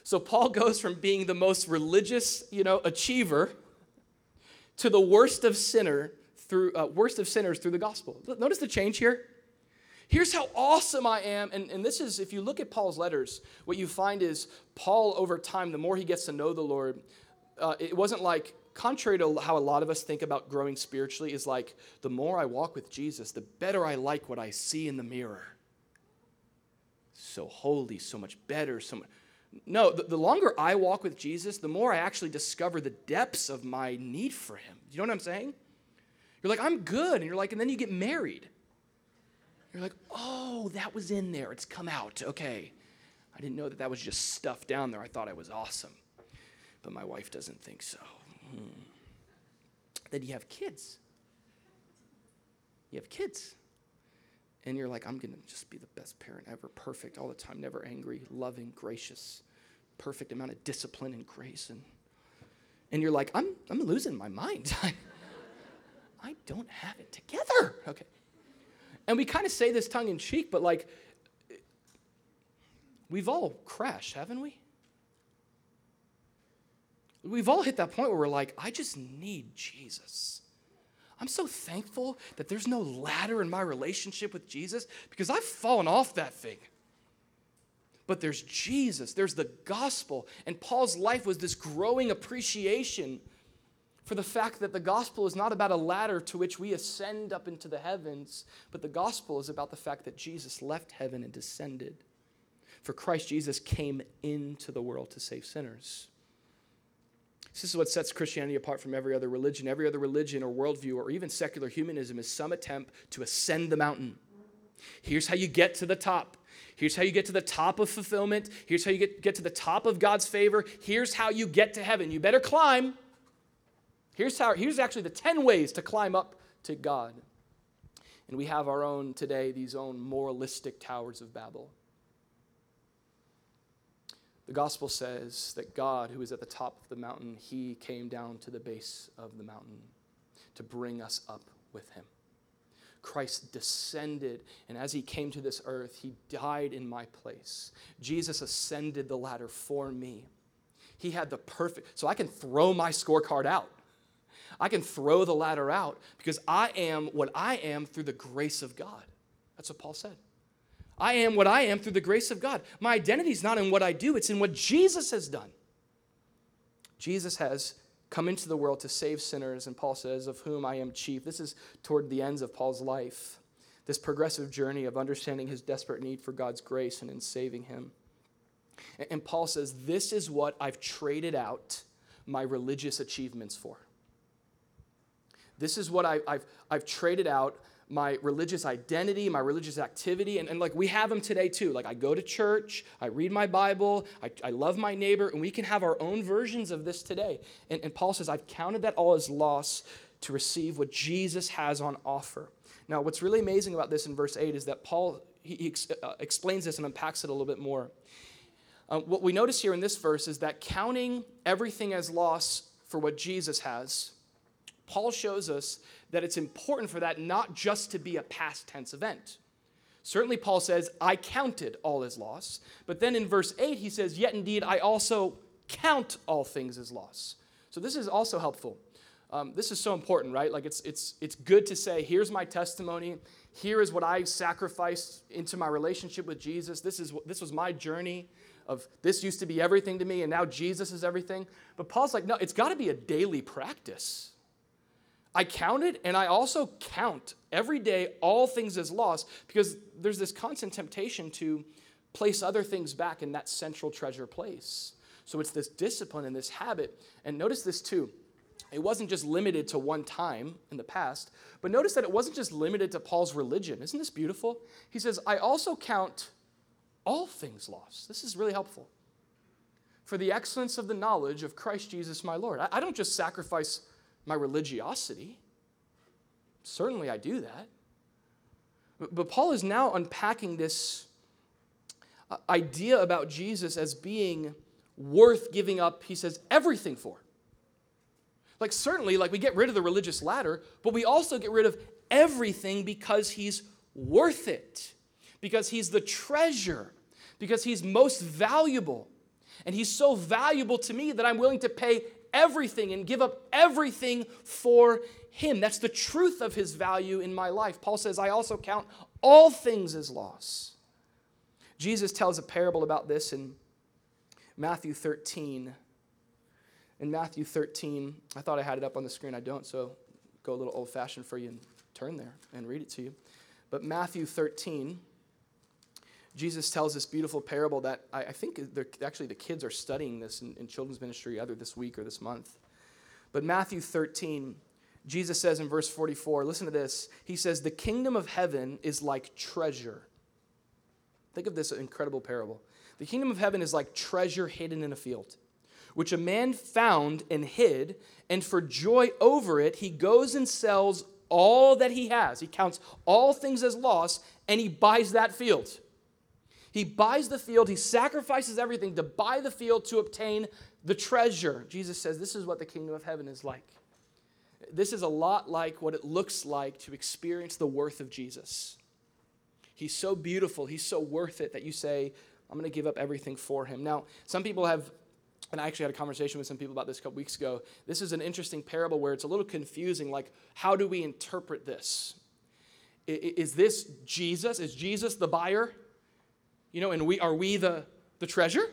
So Paul goes from being the most religious, you know, achiever to the worst of sinner through uh, worst of sinners through the gospel. Notice the change here. Here's how awesome I am. And, and this is, if you look at Paul's letters, what you find is Paul, over time, the more he gets to know the Lord, uh, it wasn't like, contrary to how a lot of us think about growing spiritually, is like, the more I walk with Jesus, the better I like what I see in the mirror. So holy, so much better, so much. No, the, the, longer I walk with Jesus, the more I actually discover the depths of my need for him. You know what I'm saying? You're like, I'm good. And you're like, and then you get married. You're like, oh, that was in there. It's come out. Okay. I didn't know that that was just stuff down there. I thought I was awesome. But my wife doesn't think so. Hmm. Then you have kids. You have kids and you're like, I'm going to just be the best parent ever, perfect all the time, never angry, loving, gracious, perfect amount of discipline and grace. And, and you're like, I'm, I'm losing my mind. I don't have it together. Okay. And we kind of say this tongue in cheek, but like, we've all crashed, haven't we? We've all hit that point where we're like, I just need Jesus. I'm so thankful that there's no ladder in my relationship with Jesus because I've fallen off that thing. But there's Jesus, there's the gospel. And Paul's life was this growing appreciation for the fact that the gospel is not about a ladder to which we ascend up into the heavens, but the gospel is about the fact that Jesus left heaven and descended. For Christ Jesus came into the world to save sinners. This is what sets Christianity apart from every other religion. Every other religion or worldview or even secular humanism is some attempt to ascend the mountain. Here's how you get to the top. Here's how you get to the top of fulfillment. Here's how you get, get to the top of God's favor. Here's how you get to heaven. You better climb. Here's how here's actually the 10 ways to climb up to God. And we have our own today, these own moralistic towers of Babel. The gospel says that God, who is at the top of the mountain, he came down to the base of the mountain to bring us up with him. Christ descended, and as he came to this earth, he died in my place. Jesus ascended the ladder for me. He had the perfect, so I can throw my scorecard out. I can throw the ladder out because I am what I am through the grace of God. That's what Paul said. I am what I am through the grace of God. My identity is not in what I do, it's in what Jesus has done. Jesus has come into the world to save sinners, and Paul says, of whom I am chief. This is toward the ends of Paul's life, this progressive journey of understanding his desperate need for God's grace and in saving him. And Paul says, This is what I've traded out my religious achievements for. This is what I, have I've traded out my religious identity, my religious activity, and, and like we have them today too. Like I go to church, I read my Bible, I, I love my neighbor, and we can have our own versions of this today. And, and Paul says, I've counted that all as loss to receive what Jesus has on offer. Now, what's really amazing about this in verse 8 is that Paul he, he ex, uh, explains this and unpacks it a little bit more. Uh, what we notice here in this verse is that counting everything as loss for what Jesus has, Paul shows us that it's important for that not just to be a past tense event. Certainly, Paul says, I counted all as loss. But then in verse 8, he says, Yet indeed, I also count all things as loss. So this is also helpful. Um, this is so important, right? Like it's, it's, it's good to say, here's my testimony. Here is what I sacrificed into my relationship with Jesus. This, is, this was my journey of this used to be everything to me, and now Jesus is everything. But Paul's like, no, it's got to be a daily practice. I counted and I also count every day all things as lost because there's this constant temptation to place other things back in that central treasure place. So it's this discipline and this habit. And notice this too. It wasn't just limited to one time in the past, but notice that it wasn't just limited to Paul's religion. Isn't this beautiful? He says, I also count all things lost. This is really helpful. For the excellence of the knowledge of Christ Jesus my Lord. I don't just sacrifice my religiosity. Certainly, I do that. But, Paul is now unpacking this uh, idea about Jesus as being worth giving up, he says, everything for. Like, certainly, like we get rid of the religious ladder, but we also get rid of everything because he's worth it, because he's the treasure, because he's most valuable. And he's so valuable to me that I'm willing to pay everything and give up everything for him. That's the truth of his value in my life. Paul says, I also count all things as loss. Jesus tells a parable about this in Matthew 13. In Matthew 13, I thought I had it up on the screen. I don't, so go a little old fashioned for you and turn there and read it to you. But Matthew 13, Jesus tells this beautiful parable that I, I think actually the kids are studying this in, in children's ministry either this week or this month. But Matthew 13, Jesus says in verse 44, listen to this. He says, The kingdom of heaven is like treasure. Think of this incredible parable. The kingdom of heaven is like treasure hidden in a field, which a man found and hid, and for joy over it, he goes and sells all that he has. He counts all things as loss, and he buys that field. He buys the field, he sacrifices everything to buy the field to obtain the treasure. Jesus says this is what the kingdom of heaven is like. This is a lot like what it looks like to experience the worth of Jesus. He's so beautiful, he's so worth it that you say, I'm going to give up everything for him. Now, some people have and I actually had a conversation with some people about this a couple weeks ago. This is an interesting parable where it's a little confusing. Like, how do we interpret this? Is this Jesus? Is Jesus the buyer? You know, and we are we the, the treasure?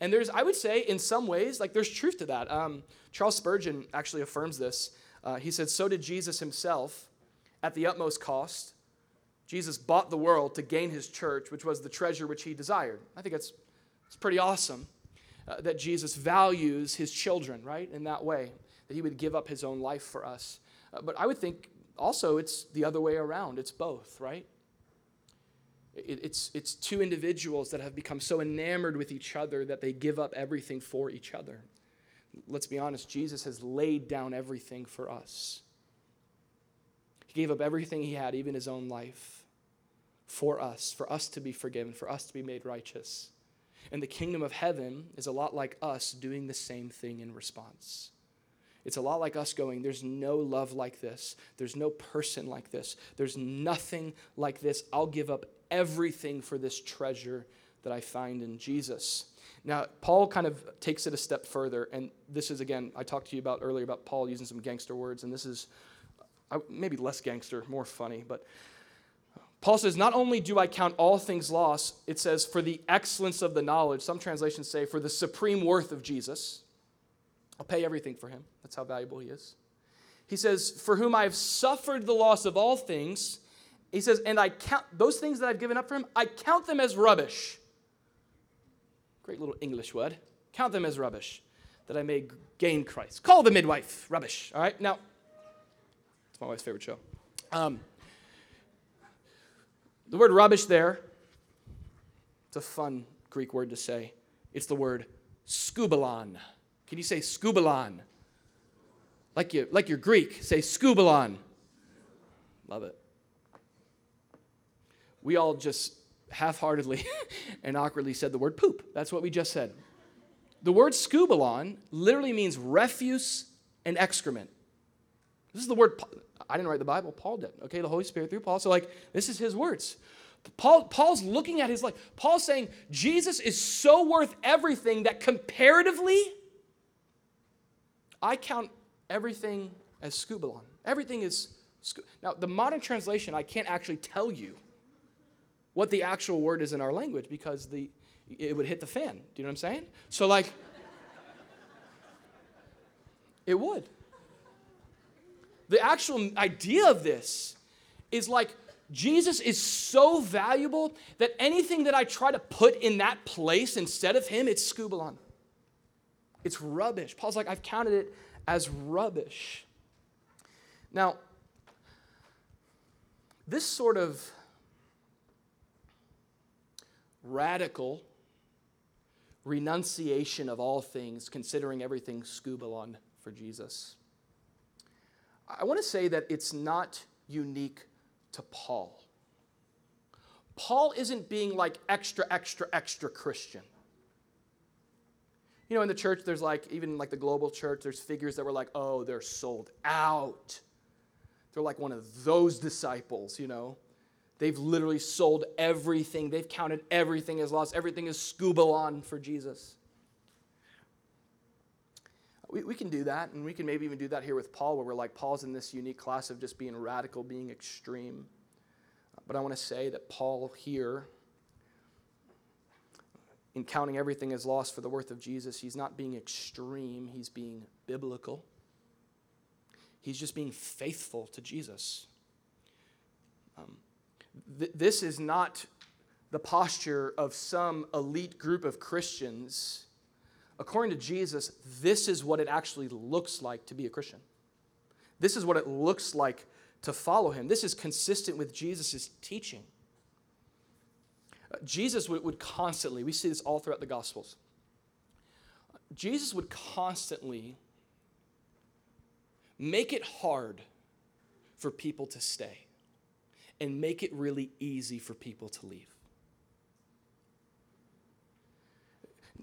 And there's, I would say, in some ways, like there's truth to that. Um, Charles Spurgeon actually affirms this. Uh, he said, So did Jesus himself at the utmost cost. Jesus bought the world to gain his church, which was the treasure which he desired. I think it's, it's pretty awesome uh, that Jesus values his children, right, in that way, that he would give up his own life for us. Uh, but I would think also it's the other way around. It's both, right? It's, it's two individuals that have become so enamored with each other that they give up everything for each other. Let's be honest, Jesus has laid down everything for us. He gave up everything he had, even his own life, for us, for us to be forgiven, for us to be made righteous. And the kingdom of heaven is a lot like us doing the same thing in response. It's a lot like us going, There's no love like this. There's no person like this. There's nothing like this. I'll give up everything for this treasure that I find in Jesus. Now, Paul kind of takes it a step further, and this is again, I talked to you about earlier about Paul using some gangster words, and this is uh, maybe less gangster, more funny, but Paul says, Not only do I count all things lost, it says, for the excellence of the knowledge. Some translations say, for the supreme worth of Jesus. I'll pay everything for him. That's how valuable he is. He says, For whom I have suffered the loss of all things. He says, And I count those things that I've given up for him, I count them as rubbish. Great little English word. Count them as rubbish, that I may gain Christ. Call the midwife rubbish. All right? Now, it's my wife's favorite show. Um, the word rubbish there, it's a fun Greek word to say. It's the word skubalon. Can you say skubalon? Like you like you're Greek, say skubalon. Love it. We all just half-heartedly and awkwardly said the word poop. That's what we just said. The word skubalon literally means refuse and excrement. This is the word I didn't write the Bible, Paul did. Okay, the Holy Spirit through Paul. So, like, this is his words. Paul, Paul's looking at his life. Paul's saying Jesus is so worth everything that comparatively, I count everything as skubalon. Everything is. Now, the modern translation, I can't actually tell you what the actual word is in our language because the, it would hit the fan. Do you know what I'm saying? So, like, it would. The actual idea of this is like Jesus is so valuable that anything that I try to put in that place instead of him, it's skubalon. It's rubbish. Paul's like, I've counted it as rubbish. Now, this sort of radical renunciation of all things, considering everything skubalon for Jesus I want to say that it's not unique to Paul. Paul isn't being like extra, extra, extra Christian. You know, in the church, there's like, even like the global church, there's figures that were like, oh, they're sold out. They're like one of those disciples, you know. They've literally sold everything, they've counted everything as lost, everything is skubalon for Jesus. We, we can do that, and we can maybe even do that here with Paul, where we're like, Paul's in this unique class of just being radical, being extreme. But I want to say that Paul here, in counting everything as lost for the worth of Jesus, he's not being extreme, he's being biblical. He's just being faithful to Jesus. Um, th- this is not the posture of some elite group of Christians according to Jesus, this is what it actually looks like to be a Christian. This is what it looks like to follow him. This is consistent with Jesus' teaching. Jesus would, would constantly, we see this all throughout the Gospels, Jesus would constantly make it hard for people to stay and make it really easy for people to leave.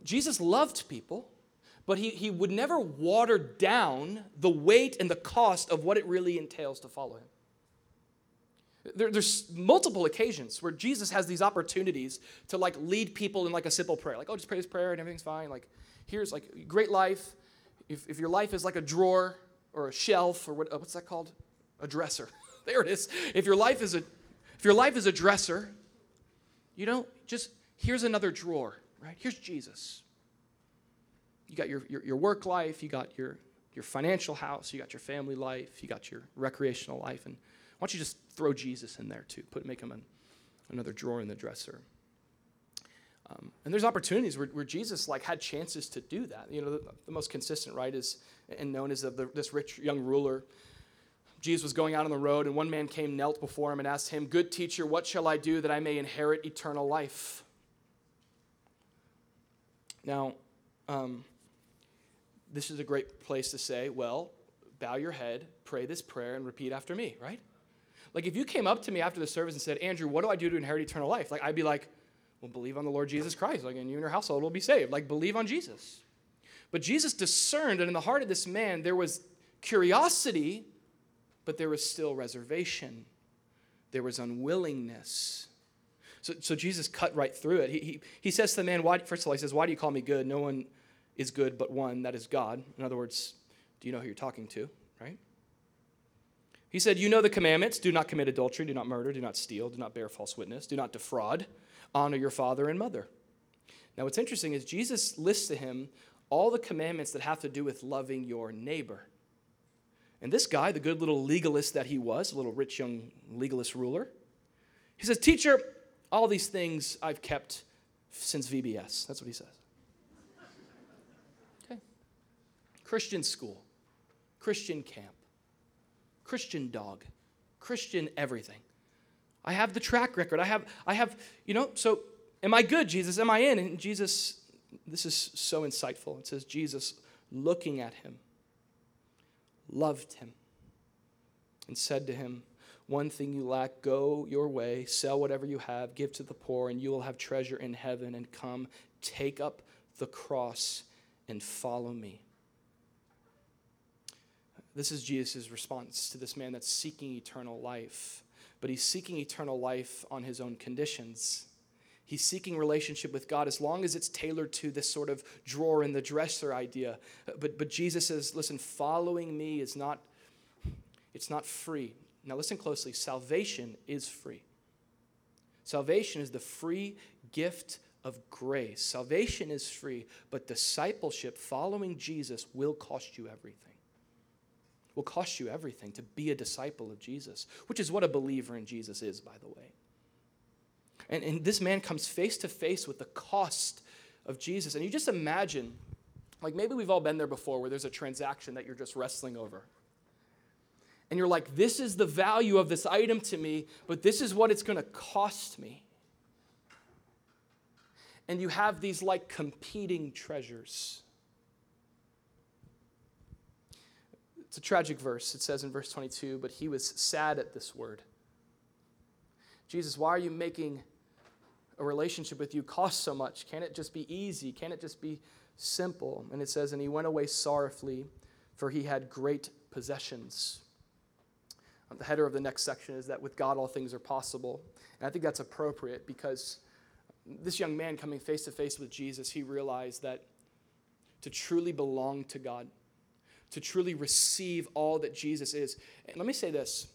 Jesus loved people, but he, he would never water down the weight and the cost of what it really entails to follow him. There, there's multiple occasions where Jesus has these opportunities to like lead people in like a simple prayer, like, oh, just pray this prayer and everything's fine. Like, here's like great life. If, if your life is like a drawer or a shelf or what, what's that called? A dresser. there it is. If your life is a if your life is a dresser, you know, just here's another drawer right? Here's Jesus. You got your, your, your work life, you got your, your financial house, you got your family life, you got your recreational life, and why don't you just throw Jesus in there too? Put make him an, another drawer in the dresser. Um, and there's opportunities where, where, Jesus like had chances to do that. You know, the, the most consistent right is and known as the, this rich young ruler. Jesus was going out on the road, and one man came, knelt before him, and asked him, "Good teacher, what shall I do that I may inherit eternal life?" Now, um, this is a great place to say, well, bow your head, pray this prayer, and repeat after me, right? Like if you came up to me after the service and said, Andrew, what do I do to inherit eternal life? Like I'd be like, Well, believe on the Lord Jesus Christ, like, and you and your household will be saved. Like, believe on Jesus. But Jesus discerned that in the heart of this man there was curiosity, but there was still reservation. There was unwillingness. So, so Jesus cut right through it. He, he, he says to the man, why, first of all, he says, Why do you call me good? No one is good but one, that is God. In other words, do you know who you're talking to, right? He said, You know the commandments do not commit adultery, do not murder, do not steal, do not bear false witness, do not defraud, honor your father and mother. Now, what's interesting is Jesus lists to him all the commandments that have to do with loving your neighbor. And this guy, the good little legalist that he was, a little rich young legalist ruler, he says, Teacher, all these things I've kept since VBS. That's what he says. Okay. Christian school, Christian camp, Christian dog, Christian everything. I have the track record. I have, I have, you know, so am I good, Jesus? Am I in? And Jesus, this is so insightful. It says, Jesus, looking at him, loved him, and said to him, One thing you lack, go your way, sell whatever you have, give to the poor, and you will have treasure in heaven, and come, take up the cross, and follow me. This is Jesus' response to this man that's seeking eternal life, but he's seeking eternal life on his own conditions. He's seeking relationship with God as long as it's tailored to this sort of drawer in the dresser idea. But, but Jesus says, listen, following me is not, it's not free. Now listen closely. Salvation is free. Salvation is the free gift of grace. Salvation is free, but discipleship, following Jesus, will cost you everything will cost you everything to be a disciple of Jesus, which is what a believer in Jesus is, by the way. And, and this man comes face to face with the cost of Jesus. And you just imagine, like maybe we've all been there before where there's a transaction that you're just wrestling over. And you're like, this is the value of this item to me, but this is what it's going to cost me. And you have these like competing treasures. It's a tragic verse. It says in verse 22, but he was sad at this word. Jesus, why are you making a relationship with you cost so much? Can't it just be easy? Can't it just be simple? And it says, and he went away sorrowfully, for he had great possessions. The header of the next section is that with God all things are possible. And I think that's appropriate because this young man coming face to face with Jesus, he realized that to truly belong to God, to truly receive all that Jesus is. And let me say this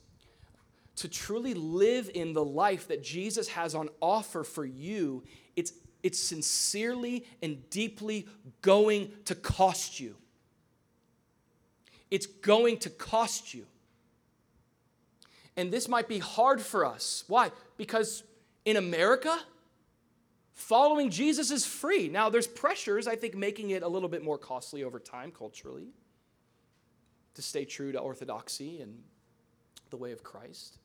to truly live in the life that Jesus has on offer for you, it's, it's sincerely and deeply going to cost you. It's going to cost you. And this might be hard for us. Why? Because in America, following Jesus is free. Now, there's pressures, I think, making it a little bit more costly over time culturally to stay true to orthodoxy and the way of Christ.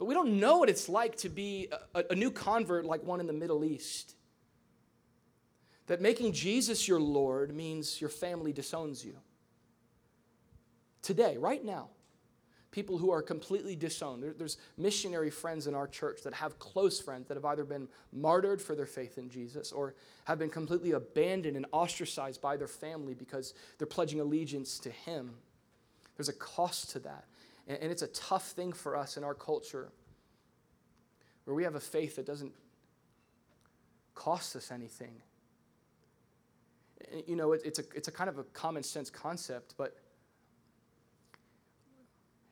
But we don't know what it's like to be a, a, new convert like one in the Middle East. That making Jesus your Lord means your family disowns you. Today, right now, people who are completely disowned. There, there's missionary friends in our church that have close friends that have either been martyred for their faith in Jesus or have been completely abandoned and ostracized by their family because they're pledging allegiance to Him. There's a cost to that. And, and it's a tough thing for us in our culture where we have a faith that doesn't cost us anything. You know, it, it's, a, it's a kind of a common sense concept, but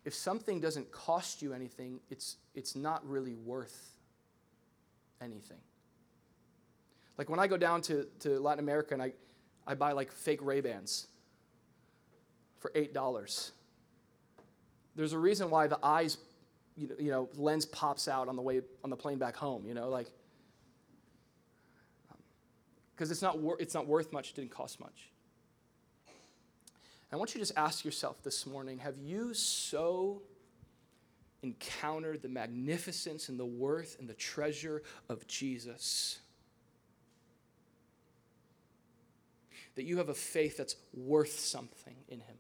if something doesn't cost you anything, it's, it's not really worth anything. Like when I go down to, to Latin America and I, I buy like fake Ray-Bans for $8. There's a reason why the eyes, you know, you know, lens pops out on the way on the plane back home, you know, like because it's not wor- it's not worth much, it didn't cost much. I want you to just ask yourself this morning have you so encountered the magnificence and the worth and the treasure of Jesus that you have a faith that's worth something in Him?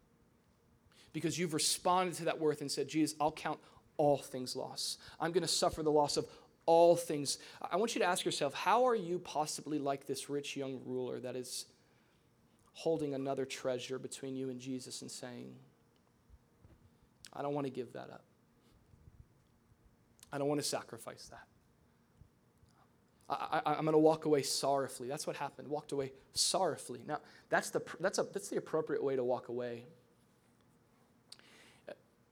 Because you've responded to that worth and said, Jesus, I'll count all things lost. I'm going to suffer the loss of all things. I want you to ask yourself how are you possibly like this rich young ruler that is holding another treasure between you and Jesus and saying, I don't want to give that up. I don't want to sacrifice that. I, am going to walk away sorrowfully. That's what happened. Walked away sorrowfully. Now, that's the, that's, a, that's the appropriate way to walk away.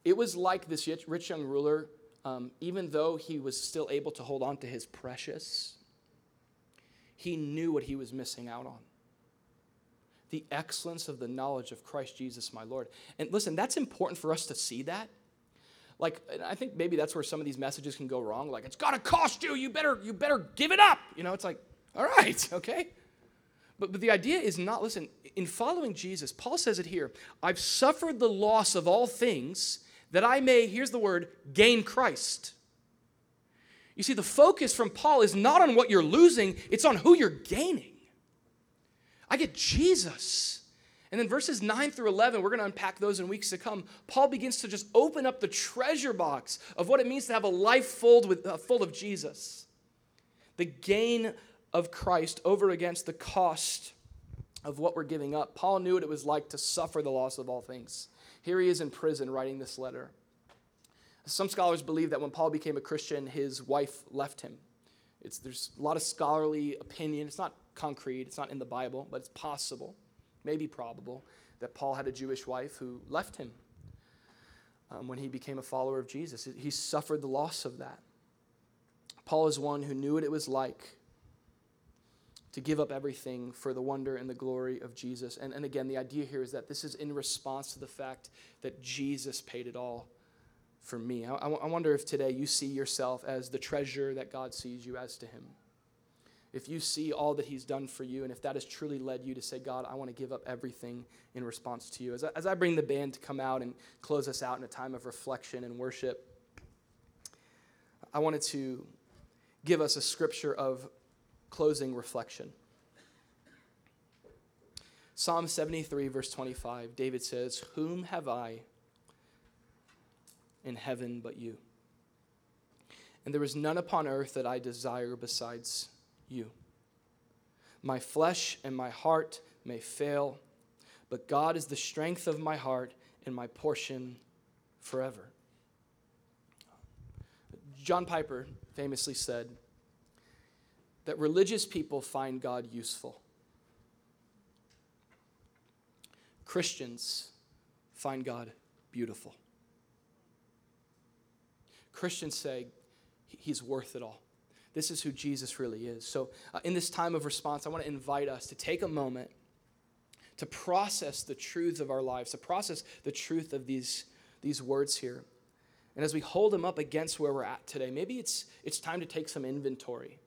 It was like this rich young ruler, um, even though he was still able to hold on to his precious, he knew what he was missing out on. The excellence of the knowledge of Christ Jesus, my Lord. And listen, that's important for us to see that. Like i think maybe that's where some of these messages can go wrong. Like it's got to cost you. You better you better give it up. You know it's like all right okay. But, but the idea is not listen in following jesus paul says it here i've suffered the loss of all things that i may here's the word gain christ you see the focus from paul is not on what you're losing it's on who you're gaining i get jesus and then verses 9 through 11, we're going to unpack those in weeks to come. Paul begins to just open up the treasure box of what it means to have a life full, with, uh, full of Jesus. The gain of Christ over against the cost of what we're giving up. Paul knew what it was like to suffer the loss of all things. Here he is in prison writing this letter. Some scholars believe that when Paul became a Christian, his wife left him. It's, there's a lot of scholarly opinion. It's not concrete, it's not in the Bible, but it's possible maybe probable, that Paul had a Jewish wife who left him um, when he became a follower of Jesus. He suffered the loss of that. Paul is one who knew what it was like to give up everything for the wonder and the glory of Jesus. And, and again, the idea here is that this is in response to the fact that Jesus paid it all for me. I, I wonder if today you see yourself as the treasure that God sees you as to Him if you see all that He's done for you, and if that has truly led you to say, God, I want to give up everything in response to you. As I, as I bring the band to come out and close us out in a time of reflection and worship, I wanted to give us a scripture of closing reflection. Psalm 73, verse 25, David says, Whom have I in heaven but you? And there is none upon earth that I desire besides you. My flesh and my heart may fail, but God is the strength of my heart and my portion forever. John Piper famously said that religious people find God useful. Christians find God beautiful. Christians say, He's worth it all. This is who Jesus really is. So, uh, in this time of response, I want to invite us to take a moment to process the truth of our lives, to process the truth of these, these words here. And as we hold them up against where we're at today, maybe it's, it's time to take some inventory.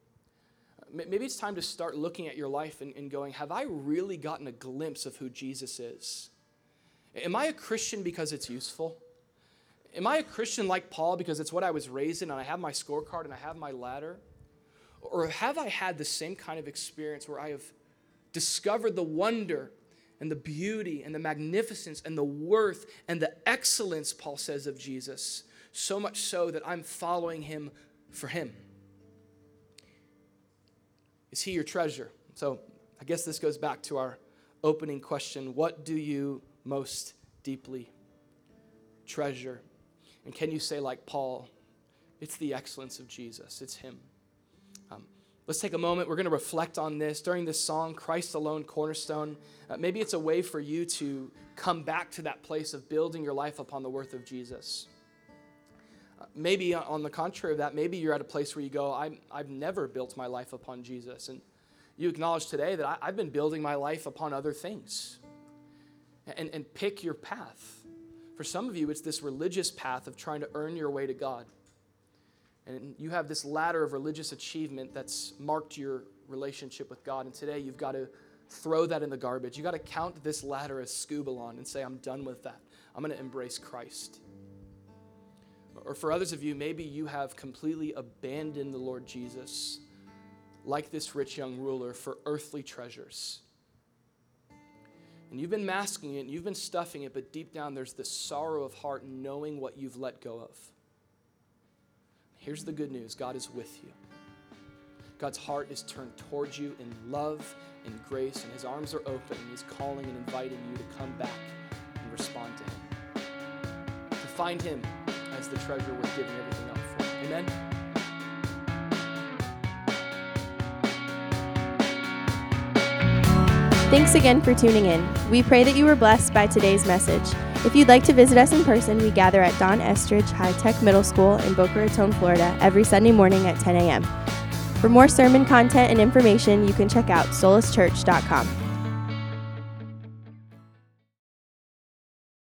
Maybe it's time to start looking at your life and, and going, Have I really gotten a glimpse of who Jesus is? Am I a Christian because it's useful? Am I a Christian like Paul because it's what I was raised in and I have my scorecard and I have my ladder? Or have I had the same kind of experience where I have discovered the wonder and the beauty and the magnificence and the worth and the excellence, Paul says, of Jesus, so much so that I'm following him for him? Is he your treasure? So I guess this goes back to our opening question What do you most deeply treasure? And can you say, like Paul, it's the excellence of Jesus, it's him? Let's take a moment. We're going to reflect on this during this song, Christ Alone Cornerstone. Uh, maybe it's a way for you to come back to that place of building your life upon the worth of Jesus. Maybe on the contrary of that, maybe you're at a place where you go, i have never built my life upon Jesus. And you acknowledge today that I, I've been building my life upon other things. And, and pick your path. For some of you, it's this religious path of trying to earn your way to God. And you have this ladder of religious achievement that's marked your relationship with God. And today you've got to throw that in the garbage. You've got to count this ladder as skubalon and say, I'm done with that. I'm going to embrace Christ. Or for others of you, maybe you have completely abandoned the Lord Jesus, like this rich young ruler, for earthly treasures. And you've been masking it and you've been stuffing it, but deep down there's this sorrow of heart knowing what you've let go of Here's the good news God is with you. God's heart is turned towards you in love and grace, and his arms are open, and he's calling and inviting you to come back and respond to him. To find him as the treasure worth giving everything up for. Amen? Thanks again for tuning in. We pray that you were blessed by today's message. If you'd like to visit us in person, we gather at Don Estridge High Tech Middle School in Boca Raton, Florida, every Sunday morning at 10 a.m. For more sermon content and information, you can check out solaschurch.com.